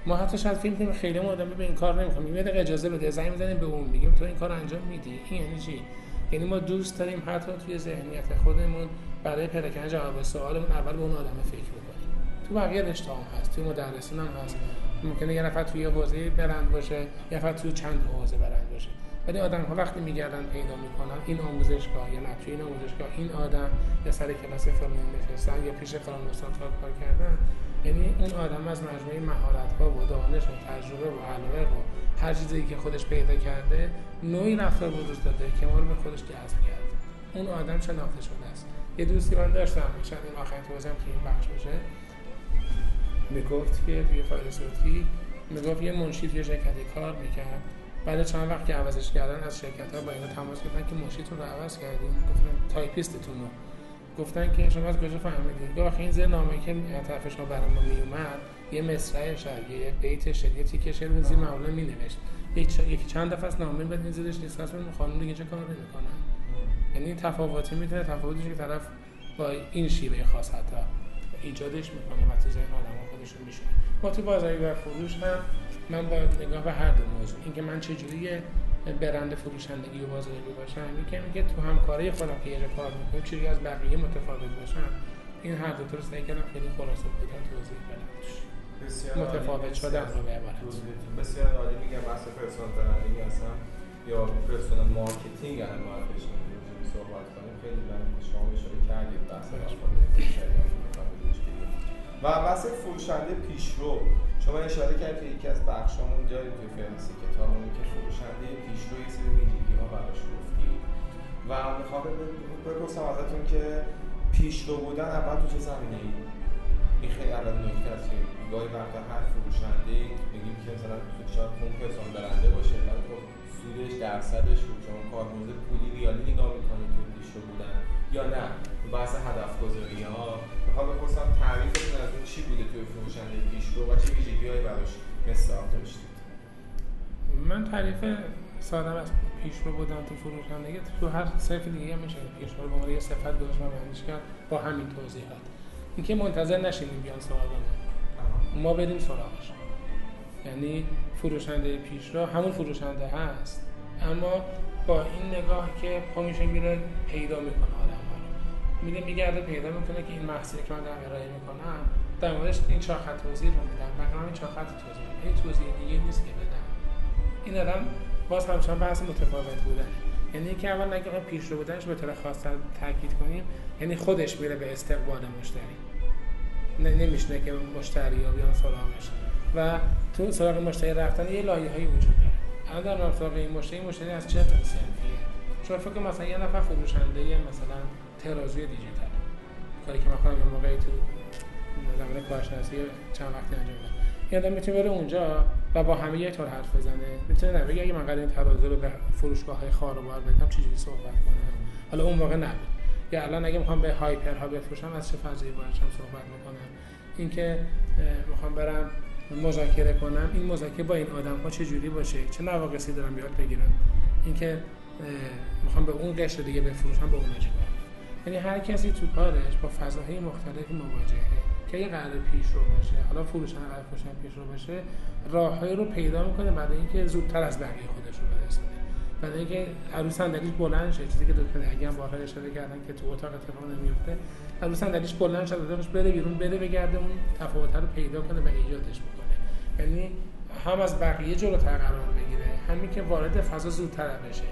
ما حتی شاید فیلم کنیم خیلی آدم به این کار نمی‌خوام میگه اجازه بده زنگ می‌زنیم به اون میگیم تو این کار انجام میدی. این یعنی چی؟ یعنی ما دوست داریم حتی توی ذهنیت خودمون برای پیدا جواب سوالمون اول به اون آدم فکر بکنیم. تو بقیه رشته هم هست تو مدرسین هم هست. ممکنه یه نفر توی حوزه برند باشه یه نفر توی چند حوزه برند باشه. ولی آدم ها وقتی میگردن پیدا می‌کنن این آموزشگاه یا نه این آموزشگاه این آدم یا سر کلاس فلان نشستن یا پیش فلان استاد کار کردن یعنی اون آدم از مجموعه مهارت ها و دانش و تجربه و علاقه و هر چیزی که خودش پیدا کرده نوعی رفتار بروز داده که ما رو به خودش جذب کرده اون آدم شناخته شده است. یه دوستی من داشتم شاید این آخرین توضیحم که این بخش باشه. می‌گفت که توی فایل صوتی می‌گفت یه منشی توی شرکتی کار می‌کرد. بعد چند وقت که عوضش کردن از شرکت ها با اینو تماس گرفتن که منشیتون رو عوض کردیم. گفتن تایپیستتون رو گفتن که شما از کجا فهمیدید گفت این زیر نامه که طرف شما برای ما میومد یه مصرع شد یه بیت شد یه تیکه شد زیر می نوشت یکی چند دفعه از نامه بدین زیرش نیست اصلا خانم دیگه چه کار نمی‌کنن یعنی تفاوتی می‌تونه تفاوتی که طرف با این شیوه خاص حتی ایجادش می‌کنه و تو ذهن آدم خودشون میشه ما تو بازاری و فروش هم من با نگاه به هر دو موضوع. اینکه من چجوری برند فروشندگی و بازاری باشم یکی میگه تو همکاری خودم که یه کار می‌کنم چجوری از بقیه متفاوت باشم؟ این هر دو رو سعی کردم خیلی خلاصه بودم توضیح بدم. متفاوت شدن رو به عبارت. بسیار عالی. میگم بحث پرسونال برندینگ هستم یا پرسونال مارکتینگ هم باید بشه. صحبت کنیم. خیلی من شما اشاره کردید بحث و بحث فروشنده پیشرو. شما اشاره کردید که یکی از بخشامون داریم توی فرنسی کتابمون که و می‌خوام بپرسم ازتون که پیشرو بودن اول تو چه زمینه ای این خیلی اول نکته است که گاهی وقتا هر فروشنده میگیم که مثلا شاید اون پرسون برنده باشه ولی خب سودش درصدش رو شما کارمزد پولی ریالی نگاه می‌کنید تو پیشرو بودن یا نه. بحث هدف گذاری ها می‌خوام بپرسم تعریفتون از این چی بوده توی فروشنده پیشرو و چه ویژگیهایی براش مثال داشتید؟ من تعریف ساده از پیشرو بودن تو فروشندگی تو هر صرف دیگه هم میشه پیشرو به عنوان یه صفت گذاشت و کرد. با همین توضیحات. اینکه منتظر نشینیم بیان سراغ ما. بریم سراغش. یعنی فروشنده پیشرو همون فروشنده هست. اما با این نگاه که پا میشه میره پیدا می‌کنه آدم رو. میره میگرده پیدا می‌کنه که این محصولی که من دارم ارائه می‌کنم در موردش این چهار خط توضیح رو میدم. من این چهار خط توضیح این توضیح دیگه نیست که بدم. این آدم باز همچنان بحث متفاوت بودن یعنی که اول نگاه پیش رو بودنش به طور خاص تاکید کنیم یعنی خودش میره به استقبال مشتری. نمیشنه که مشتری ها بیان سراغش. و تو سراغ مشتری رفتن یه لایه هایی وجود داره. الان در سراغ این مشتری مشتری از چه سنفیه؟ شما فکر مثلا یه نفر فروشنده مثلا ترازوی دیجیتال کاری که من خودم موقعی تو زمان کارشناسی چند وقتی انجام دادم. این آدم می‌تونه بره اونجا و با همه یه طور حرف بزنه. می‌تونه نبگه اگه من قرار این رو به فروشگاه های خار بدم چجوری صحبت کنم. حالا اون موقع نبود. یا الان اگه می‌خوام به هایپر ها بفروشم از چه فضایی باید صحبت می‌کنم؟ اینکه می‌خوام برم مذاکره کنم. این مذاکره با این آدم ها چه جوری باشه؟ چه نواقصی دارم یاد بگیرم؟ اینکه می‌خوام به اون قشر دیگه بفروشم به اون یعنی هر کسی تو کارش با فضاهای مختلفی مواجهه. که یه قرار پیش رو باشه حالا فروشن قرار فروشن پیش رو باشه راههایی رو پیدا می‌کنه برای اینکه زودتر از بقیه خودش رو برسونه. برای اینکه عروس صندلیش بلند شه چیزی که دکتر اگه هم بارها اشاره کردن که تو اتاق اتفاق نمیفته عروس صندلیش بلند شه داداش بره بیرون بره بگرده اون تفاوت رو پیدا کنه و ایجادش بکنه. یعنی هم از بقیه جلوتر قرار بگیره. همین که وارد فضا زودتر بشه.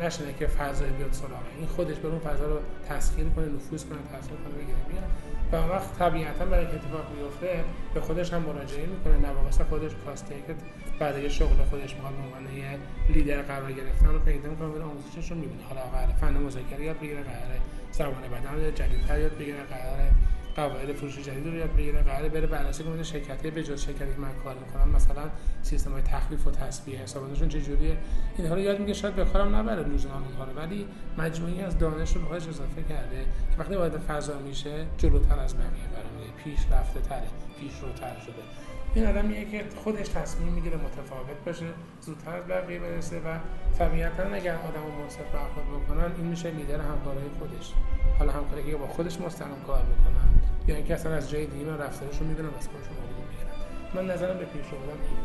نشنه که فضای بیاد سراغ. این خودش به اون فضا رو تسخیر کنه نفوذ کنه تاثیر کنه بگیره. بیاد و وقت طبیعتا برای که اتفاق بیفته به خودش هم مراجعه می‌کنه. نواقص خودش کاسته که برای شغل خودش می‌خواد به عنوان لیدر قرار گرفتن رو پیدا می‌کنه بره آموزشش رو می‌بینه. حالا قرار فن مذاکره یاد بگیره قرار زبان بدن جدیدتر یاد بگیره قرار قواعد فروش جدید رو یاد بگیره قرار بره بررسی کنه شرکتی به جز شرکتی که من کار می‌کنم مثلا سیستم های تخفیف و تصفیه حساباتشون چجوریه اینها رو یاد میگه شاید به کارم نبره لزوما اونها ولی مجموعی از دانش رو بهش اضافه کرده که وقتی وارد فضا میشه جلوتر از بقیه برمیاد پیش رفته تره پیش رو تر شده. این آدمیه که خودش تصمیم می‌گیره متفاوت باشه زودتر از بقیه برسه و طبیعتا اگر آدم و منصف برخورد بکنن این میشه لیدر همکارای خودش. حالا همکاری که با خودش مستقیم کار می‌کنن یا اینکه اصلا از جای دیگه رفتارشون می‌دونم از الگو می‌گیرن. من نظرم به پیش بودن این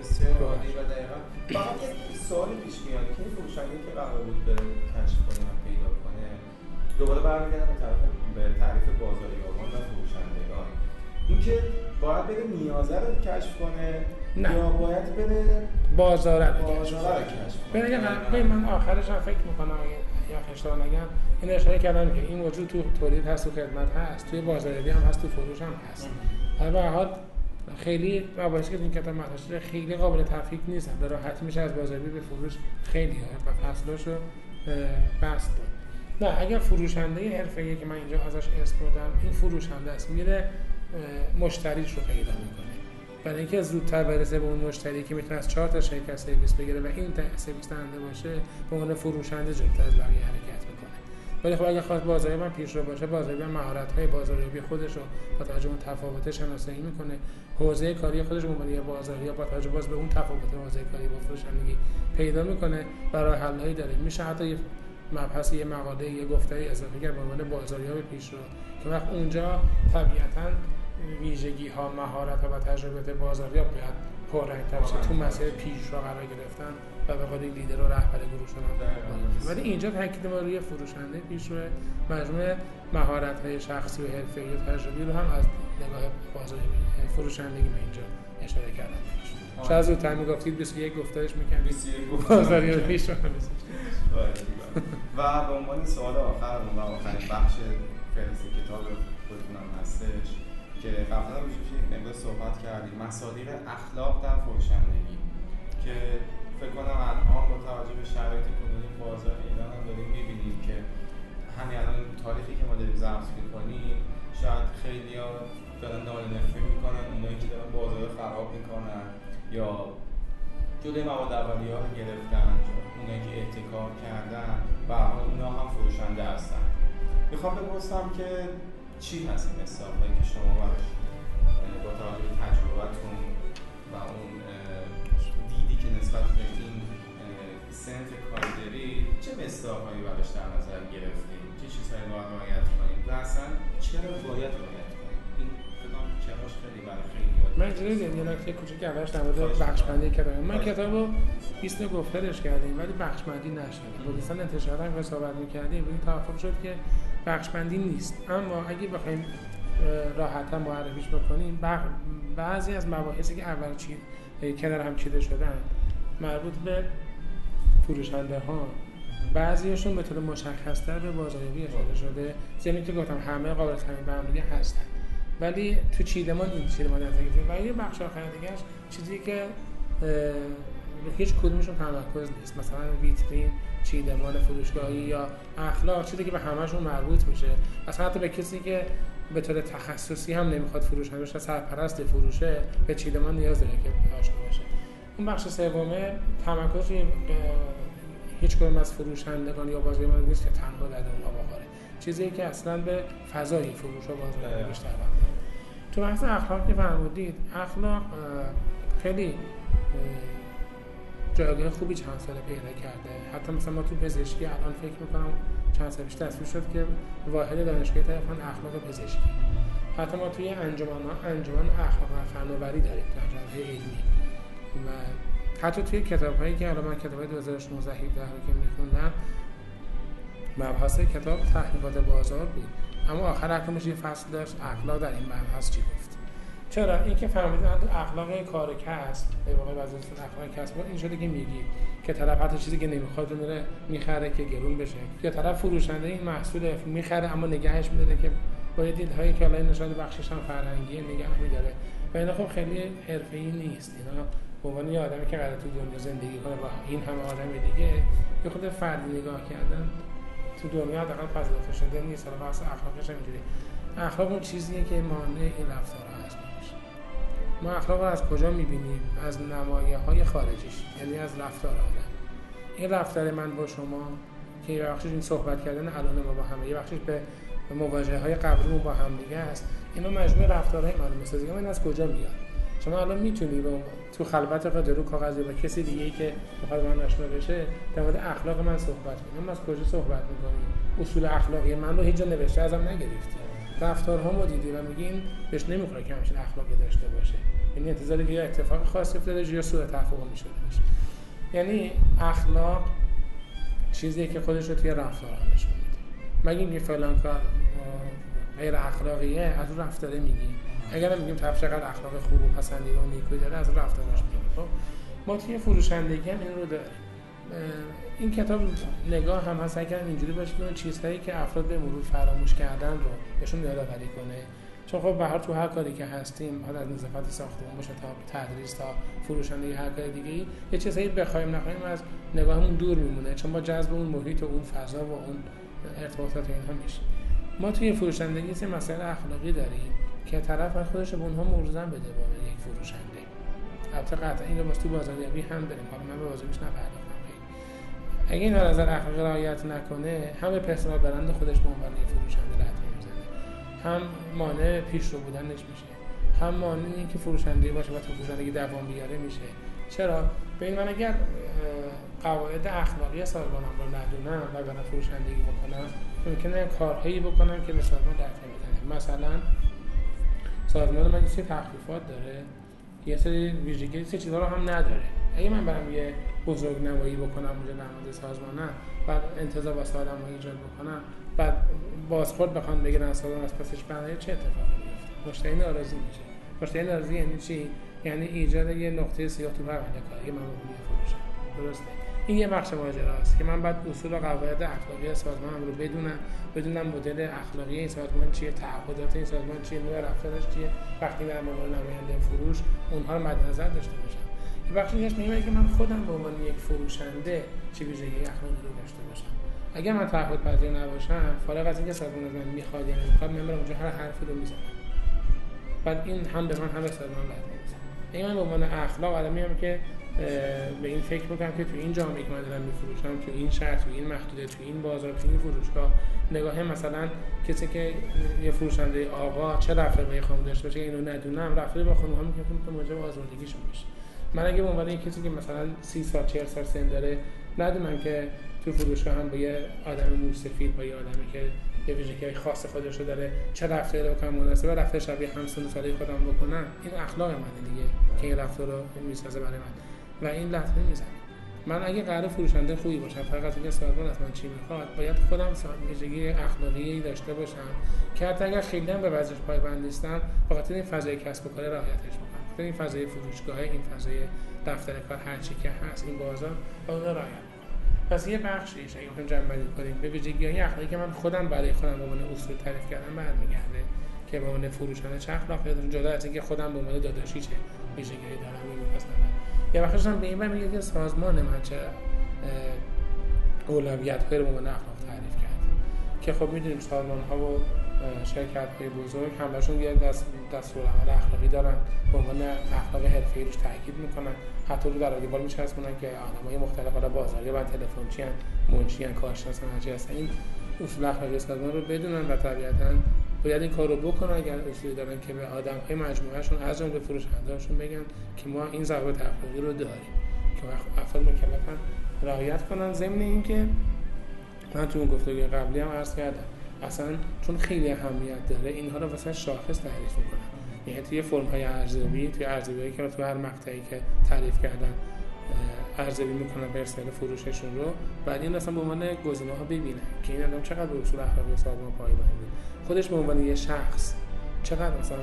بسیار عالی و دقیقا. فقط یه سوالی پیش میاد. که این فروشنده که قرار بود بره کشف کنه پیدا کنه؟ دوباره برمیگردم به به تعریف بازاریابان و فروشندگان اینکه باید بره نیازه رو کشف کنه نه. یا باید بره بازار رو رو کشف کنه. ببین من آخرش هم فکر می‌کنم یا اشتباه نگم این اشاره کردم که این موضوع تو تولید هست تو خدمت هست توی بازاریابی هم هست تو فروش هم هست. حالا به حال خیلی مباحثی که این کتاب مطرح خیلی قابل تفکیک نیستن به راحتی میشه از بازاریابی به فروش خیلی و فصلاشو اه، بست داد نه اگر فروشنده حرفه‌ای که من اینجا ازش اسم بردم این فروشنده است. میره مشتریش رو پیدا می‌کنه. برای اینکه زودتر برسه به اون مشتری که می‌تونه از چهار تا شرکت سرویس بگیره و این سرویس دهنده باشه به عنوان فروشنده جلوتر از بقیه حرکت می‌کنه. ولی خب اگه خواست بازاریابی من پیش رو باشه بازاریابی هم مهارت‌های بازاریابی خودش رو با توجه به تفاوت شناسایی می‌کنه. حوزه کاری خودش رو به یه بازاریاب با توجه باز به اون تفاوت حوزه کاری با فروشندگی پیدا می‌کنه برای حل‌هایی داره. میشه حتی یه مبحث یه مقاله یه گفتاری اضافه کرد به عنوان بازاریاب پیشرو که وقت اونجا طبیعتاً ویژگی ها مهارت ها و تجربیات بازاریاب باید پررنگ تر بشه تو مسیر پیشرو قرار گرفتن و به قول لیدر و رهبر گروه شدن. ولی اینجا تاکید ما روی فروشنده پیشرو مجموعه مهارت های شخصی و حرفه‌ای و تجربی رو هم از نگاه بازاریابی فروشندگی به اینجا اشاره کردم شاید زودتر می‌گفتید 21 گفتارش می‌کردید. 21 گفتم. بازاریابی پیشرو هم [LAUGHS] و به عنوان سوال آخرمون و آخرین بخش فهرست کتاب خودتونم هستش. که قبلا هم روش صحبت کردیم. مصادیق اخلاق در فروشندگی که فکر کنم الان با توجه به شرایط کنونی بازار ایران هم داریم می‌بینیم که همین الان تاریخی که ما داریم ضبط می‌کنیم شاید خیلی ها دارن نال نفری می‌کنن اونایی که دارن بازار خراب می‌کنن یا جلوی مواد اولیه ها رو گرفتن اونایی که احتکار کردن و اونا هم فروشنده هستن. می‌خوام بپرسم که چی هست این مثالهایی که شما براش با توجه به تجربتون و اون دیدی که نسبت به این سنف کاری دارید چه مثالهایی براش در نظر گرفتیم چه چیزهایی باید رعایت کنیم؟ و اصلا چرا باید رعایت کنیم؟ این فکرم چراش خیلی برای خیلی من یه نکته کوچیک اولش در مورد بخش بندی کتاب من کتاب رو 20 گفتارش کردیم ولی بخش بندی نشد. خصوصا انتشار هم که صحبت می‌کردیم این توافق شد که بخش بندی نیست. اما اگه بخوایم راحت‌تر معرفیش بکنیم. بعضی از مباحثی که اول چی کنار هم چیده شدن مربوط به فروشنده ها بعضیشون به طور مشخصتر به بازاریابی اشاره شده. زمین که گفتم همه قابل تامین به هم دیگه هستن. ولی تو چیدمان این چیدمان از و یه بخش آخر دیگهش چیزی که هیچ کدومشون تمرکز نیست. مثلا ویترین چیدمان فروشگاهی یا اخلاق چیزی که به همشون مربوط میشه. اصلا حتی به کسی که به طور تخصصی هم نمی‌خواد فروش بشه سرپرست فروشه به چیدمان نیاز داره که آشنا باشه. اون بخش سومه تمرکز روی اه، هیچ کدوم از فروشندگان یا بازاریابان نیست که تنها در اونها بخوره. چیزی که اصلا به فضای فروش و بازاریابی بیشتر. تو بحث اخلاق که فرمودید اخلاق خیلی جایگاه خوبی چند ساله پیدا کرده. حتی مثلا ما تو پزشکی الان فکر می‌کنم چند سال پیش تصویر شد که واحد دانشگاهی طرفان اخلاق پزشکی. حتی ما توی انجمن انجمن اخلاق و فناوری داریم در جنبه علمی. و حتی توی کتاب هایی که الان من کتاب های 2016 17 رو که میخوندم مبحث کتاب تحقیقات بازار بود. اما آخر احکامش یه فصل داشت. اخلاق در این مبحث چی گفت؟ چرا؟ اینکه فهمیدن اخلاق کار کسب به واقع وظیفه اخلاق کسب این شده که میگی که طرف حتی چیزی که نمی‌خواد میره می‌خره که گرون بشه. یا طرف فروشنده این محصول می‌خره اما نگهش میداره که با یه دیدهایی که الان نشان بخشش هم فرهنگی نگه میداره. و اینا خب خیلی حرفه‌ای نیست. اینا به عنوان یه آدمی که قرار تو دنیا زندگی کنه با این همه آدم دیگه یه خود فردی نگاه کردن تو دنیا حداقل پذیرفته شده نیست. حالا بحث اخلاقش هم اخلاق اون چیزیه که مانع این باشه ما اخلاق رو از کجا می‌بینیم؟ از نمایه های خارجیش یعنی از رفتار آدم. این رفتار من با شما که یه بخشش این صحبت کردن الان ما با هم یه بخشش به مواجهه های قبلیمون با هم دیگه است. اینا مجموعه رفتارهای معلومه سازی من از کجا میاد؟ شما الان می‌تونی به تو خلوت قدر رو کاغذی با کسی دیگه که می‌خواد من آشنا بشه در مورد اخلاق من صحبت کنیم از کجا صحبت می‌کنیم اصول اخلاقی من رو هیچ جا نوشته ازم نگرفتی. رفتارها ما دیدی و میگین بهش نمی‌خوره که همچین اخلاقی داشته باشه. یعنی انتظاری که یه اتفاق خاصی افتاده یا سوء تفاهم می‌شده باشه. یعنی اخلاق چیزی که خودش رو توی رفتارها نشون میده. مگه اینکه فلان کار غیر اخلاقیه؟ از اون رفتاره میگیم اگر میگیم طرف چقدر اخلاق خوب و پسندیده و نیکویی داره از رفتارش میگیم خب ما توی فروشندگی هم این رو داریم. این کتاب نگاه هم هست اگر اینجوری باشه که چیزهایی که افراد به مرور فراموش کردن رو بهشون یادآوری کنه. چون خب به تو هر کاری که هستیم حالا از نظافت ساختمون باشه تا تدریس تا فروشندگی هر کار دیگه ای یه چیزایی بخوایم نخوایم از نگاهمون دور میمونه چون با جذب اون محیط و اون فضا و اون ارتباطات اینها میشه. ما توی فروشندگی سه مسائل اخلاقی داریم که طرف خودش به اونها مرزن بده با یک فروشنده. البته قطعا این رو تو بازاریابی هم داریم. حالا من به بازاریابیش نپرداختم. اگه این نظر اخلاقی رعایت نکنه هم به برند خودش به عنوان فروشنده لطمه می‌زنه هم مانع پیش رو بودنش میشه. هم مانع اینکه فروشنده باشه و تو فروشندگی دوام بیاره میشه. چرا؟ به این من اگر قواعد اخلاقی سازمانم رو ندونم و برای فروشندگی بکنم ممکنه کارهایی بکنم که به سازمان دفعه می‌زنه مثلا سازمان من یه تخفیفات داره. یه سری ویژگی سه چیزها رو هم نداره. اگه من برم یه بزرگ نمایی بکنم اونجا نماد سازمانم بعد انتظار واسه آدم ایجاد بکنم. بعد بازخورد بخوان بگیرن سازمان از پسش بنده چه اتفاقی میفته مشتری ناراضی میشه. مشتری ناراضی یعنی چی؟ یعنی ایجاد یه نقطه سیاه تو روند کاری من فروشم. درسته؟ این یه بخش است که من بعد اصول و قواعد اخلاقی سازمانم رو بدونم. بدونم مدل اخلاقی این سازمان چیه تعهدات این سازمان چیه نوع رفتارش چیه. وقتی میرم به نماینده فروش اونها رو مد نظر داشته باشم. بخشی هست میگه که من خودم به عنوان یک فروشنده چه ویژگی اخلاقی رو داشته باشم؟ اگر من تعهد پذیر نباشم فارغ از اینکه سازمان از من می‌خواد یا نمی‌خواد من اونجا هر حرفی رو می‌زنم. بعد این هم به من هم به سازمان بعد می‌زنم این من به عنوان اخلاق آدمی هم که به این فکر بکنم که تو این جامعه که من دارم میفروشم تو این شهر تو این محدوده تو این بازار تو این فروشگاه نگاه مثلا کسی که یه فروشنده آقا چه رفتاری خانم داشته باشه اینو ندونم رفتاری با خانم هم که موجب آزردگیشون میشه. من اگه به عنوان کسی که مثلا 30 سال 40 سال سن داره ندونم که تو فروشگاه هم با یه آدم موسفید با یه آدمی که یه ویژگی خاص خودش رو داره چه رفتاری رو کنم مناسبه رفتار شبیه همسن سالی خودم بکنم این اخلاق منه دیگه که این رفتار رو می‌سازه برای من. و این لطمه می‌زنه. من اگه قرار فروشنده خوبی باشم فقط اینکه سازمان از من چی می‌خواد باید خودم ویژگی اخلاقی داشته باشم. که حتی اگر خیلی هم به وضعش پایبند نیستم فقط این فضای کسب و کار رعایتش این فضای فروشگاه این فضای دفتر کار هر چی که هست این بازار با اون رعایت پس یه بخشیش اگه بخوایم جمع بندی کنیم به ویژگی های اخلاقی که من خودم برای خودم به عنوان اصول تعریف کردم برمیگرده که به عنوان فروشنده چه اخلاقی دارم جدا از اینکه خودم به عنوان داداشی چه ویژگی دارم مثلا یه بخشش هم به این میگه که سازمان من چه اولویت های به عنوان اخلاق تعریف کرد. که خب می‌دونیم سازمان ها و شرکت های بزرگ همشون یه دست دستورالعمل اخلاقی دارن. به عنوان اخلاق حرفه‌ای روش تاکید می‌کنن. حتی رو در دیوار میچسبونن که آدمای مختلف حالا بازاری و تلفنچی ان منشی ان کارشناس هر هستن. این اصول اخلاقی سازمان رو بدونن و طبیعتا باید این کار رو بکنن. اگر اصولی دارن که به آدم های مجموعهشون از جمله فروشندهاشون بگن که ما این ضوابط اخلاقی رو داریم. که افراد مکلفن رعایت کنن. ضمن اینکه من تو اون گفتگوی قبلی هم عرض کردم. اصلا چون خیلی اهمیت داره اینها رو مثلا شاخص تعریف می‌کنن. یعنی توی فرم های ارزیابی توی ارزیابی که تو هر مقطعی که تعریف کردن ارزیابی می‌کنن به فروششون رو بعد این اصلا به عنوان گزینه ها ببینن که این آدم چقدر به اصول اخلاقی سازمان پایبنده خودش به عنوان یه شخص چقدر مثلا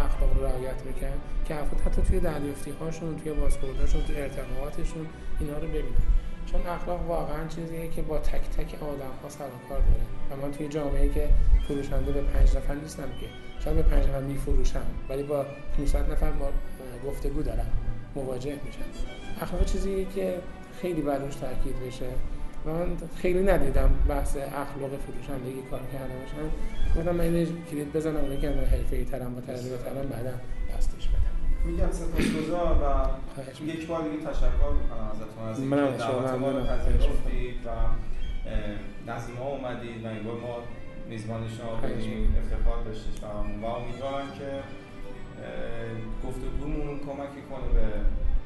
اخلاق رو رعایت می‌کنن که افراد حتی توی دریافتی هاشون توی بازخوردهاشون توی ارتباطاتشون اینا رو ببینن چون اخلاق واقعا چیزیه که با تک تک آدم ها سر کار داره. و من توی جامعه که فروشنده به پنج نفر نیستم که. شاید به پنج نفر میفروشم ولی با 500 نفر ما گفتگو دارم. مواجه میشم. اخلاق چیزیه که خیلی بروش تاکید بشه. و من خیلی ندیدم بحث اخلاق فروشندگی کار کرده باشم گفتم من کلید بزنم اون که حرفه‌ای ترم با تجربه ترم بعدا دستش میگم سپاسگزار و یک بار دیگه تشکر می‌کنم ازتون. از اینکه دعوت ما رو پذیرفتید و نزد ما اومدید و این بار ما میزبان شما بودیم افتخار داشتید و امیدوارم که گفتگومون کمک کنه به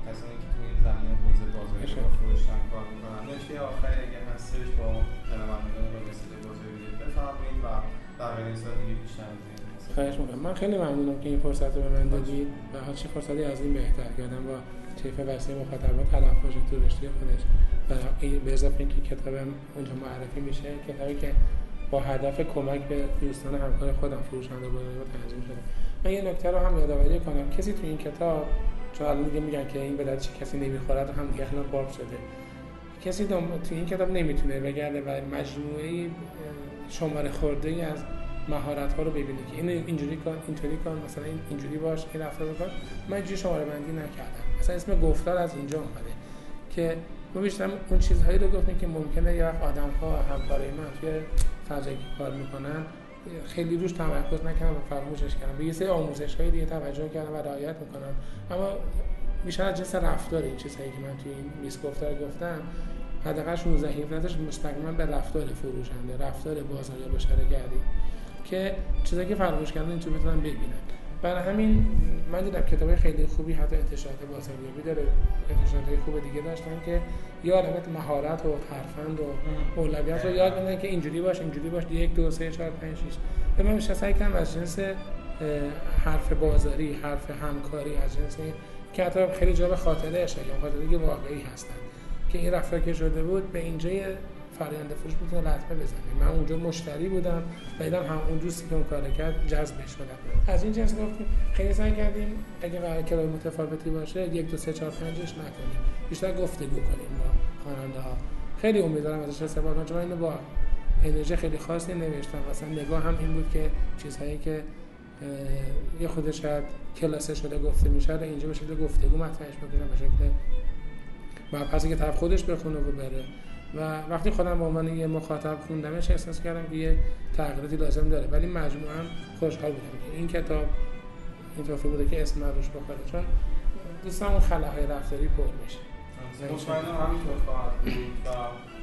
کسانی که توی این زمینه حوزه بازاری و فروشتن کار می‌کنن. نکته آخری اگه هستش با شنوندگان رو رسیده بازاری بفرمایید و در دیگه بیشتر خواهش می‌کنم. من خیلی ممنونم که این فرصت رو به من دادید و هر چی فرصتی از این بهتر کردم با طیف وسیع مخاطبات تلفظ تو رشته خودش. و به اضافه اینکه کتابم اونجا معرفی میشه کتابی که با هدف کمک به دوستان همکار خودم فروشنده بود و تنظیم شده. من یه نکته رو هم یادآوری کنم. کسی تو این کتاب چون الان دیگه میگن که این به چه کسی نمی‌خورد هم دیگه خیلی باب شده. کسی تو این کتاب نمی‌تونه بگرده و مجموعه شماره خورده از مهارت ها رو ببینه که این اینجوری کن اینطوری کن مثلا این اینجوری باش این رفتار بکن من اینجوری شماره بندی نکردم. مثلا اسم گفتار از اینجا اومده که ما بیشتر اون چیزهایی رو گفتیم که ممکنه یا آدم ها همکارای من توی فضایی کار می‌کنن خیلی روش تمرکز نکنم و فراموشش کردم به یه سری آموزش های دیگه توجه کردم و رعایت می‌کنم اما بیشتر از جنس رفتار این چیزهایی که من توی این میس گفتار گفتم حداقل 16 17 مستقیما به رفتار فروشنده رفتار بازاریاب اشاره کردیم. که چیزایی که فراموش کردن این تو بتونن ببینن. برای همین من دیدم کتاب خیلی خوبی حتی انتشارات بازاریابی داره. انتشارات خوب دیگه داشتن که یه علامت مهارت و ترفند و اولویت رو یاد میدن که اینجوری باش اینجوری باش یک دو سه چهار پنج شش به من میشه سعی کنم از جنس حرف بازاری حرف همکاری از جنس که حتی خیلی جا به خاطره اشاره خاطره واقعی هستن. که این رفتار که شده بود به اینجای فرآیند فروش می‌تونه لطمه بزنه. من اونجا مشتری بودم و هم اون دوستی که اون کار کرد جذبش شدم از این جنس گفتیم خیلی سعی کردیم اگه قرار کلام متفاوتی باشه یک دو سه چهار پنجش نکنیم. بیشتر گفتگو کنیم با خواننده ها خیلی امیدوارم ازش استفاده کنم چون اینو با انرژی خیلی خاصی نوشتم. مثلا نگاه هم این بود که چیزهایی که یه خودش شاید کلاسه شده گفته میشه اینجا به شکل گفتگو مطرحش بکنم به شکل که طرف خودش بخونه و بره. و وقتی خودم به عنوان یه مخاطب خوندمش احساس کردم که یه تغییراتی لازم داره. ولی مجموعا خوشحال بودم که این کتاب اینطوری بوده که اسم روش بخوره چون دوستان اون خلاهای رفتاری پر میشه. مطمئنم همینطور خواهد بود و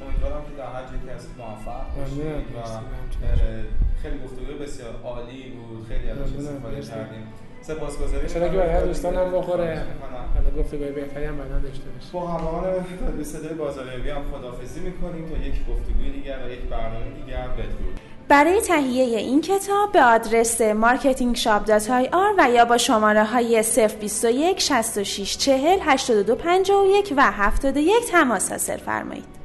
امیدوارم که در هر جایی که هستید موفق باشید و خیلی گفتگوی بسیار عالی بود. خیلی ازش استفاده کردیم. سپاسگزاریم. چرا که برای دوستانم بخوره. حالا گفتگوی بهتری هم بعدا داشته باشه با همراهان رادیو صدای بازاریابی هم خدافظی می‌کنیم تا یک گفتگوی دیگر و یک برنامه دیگر بدرود. برای تهیه این کتاب به آدرس marketingshop.ir و یا با شماره های 021 66 40 82 51 و 71 تماس حاصل فرمایید.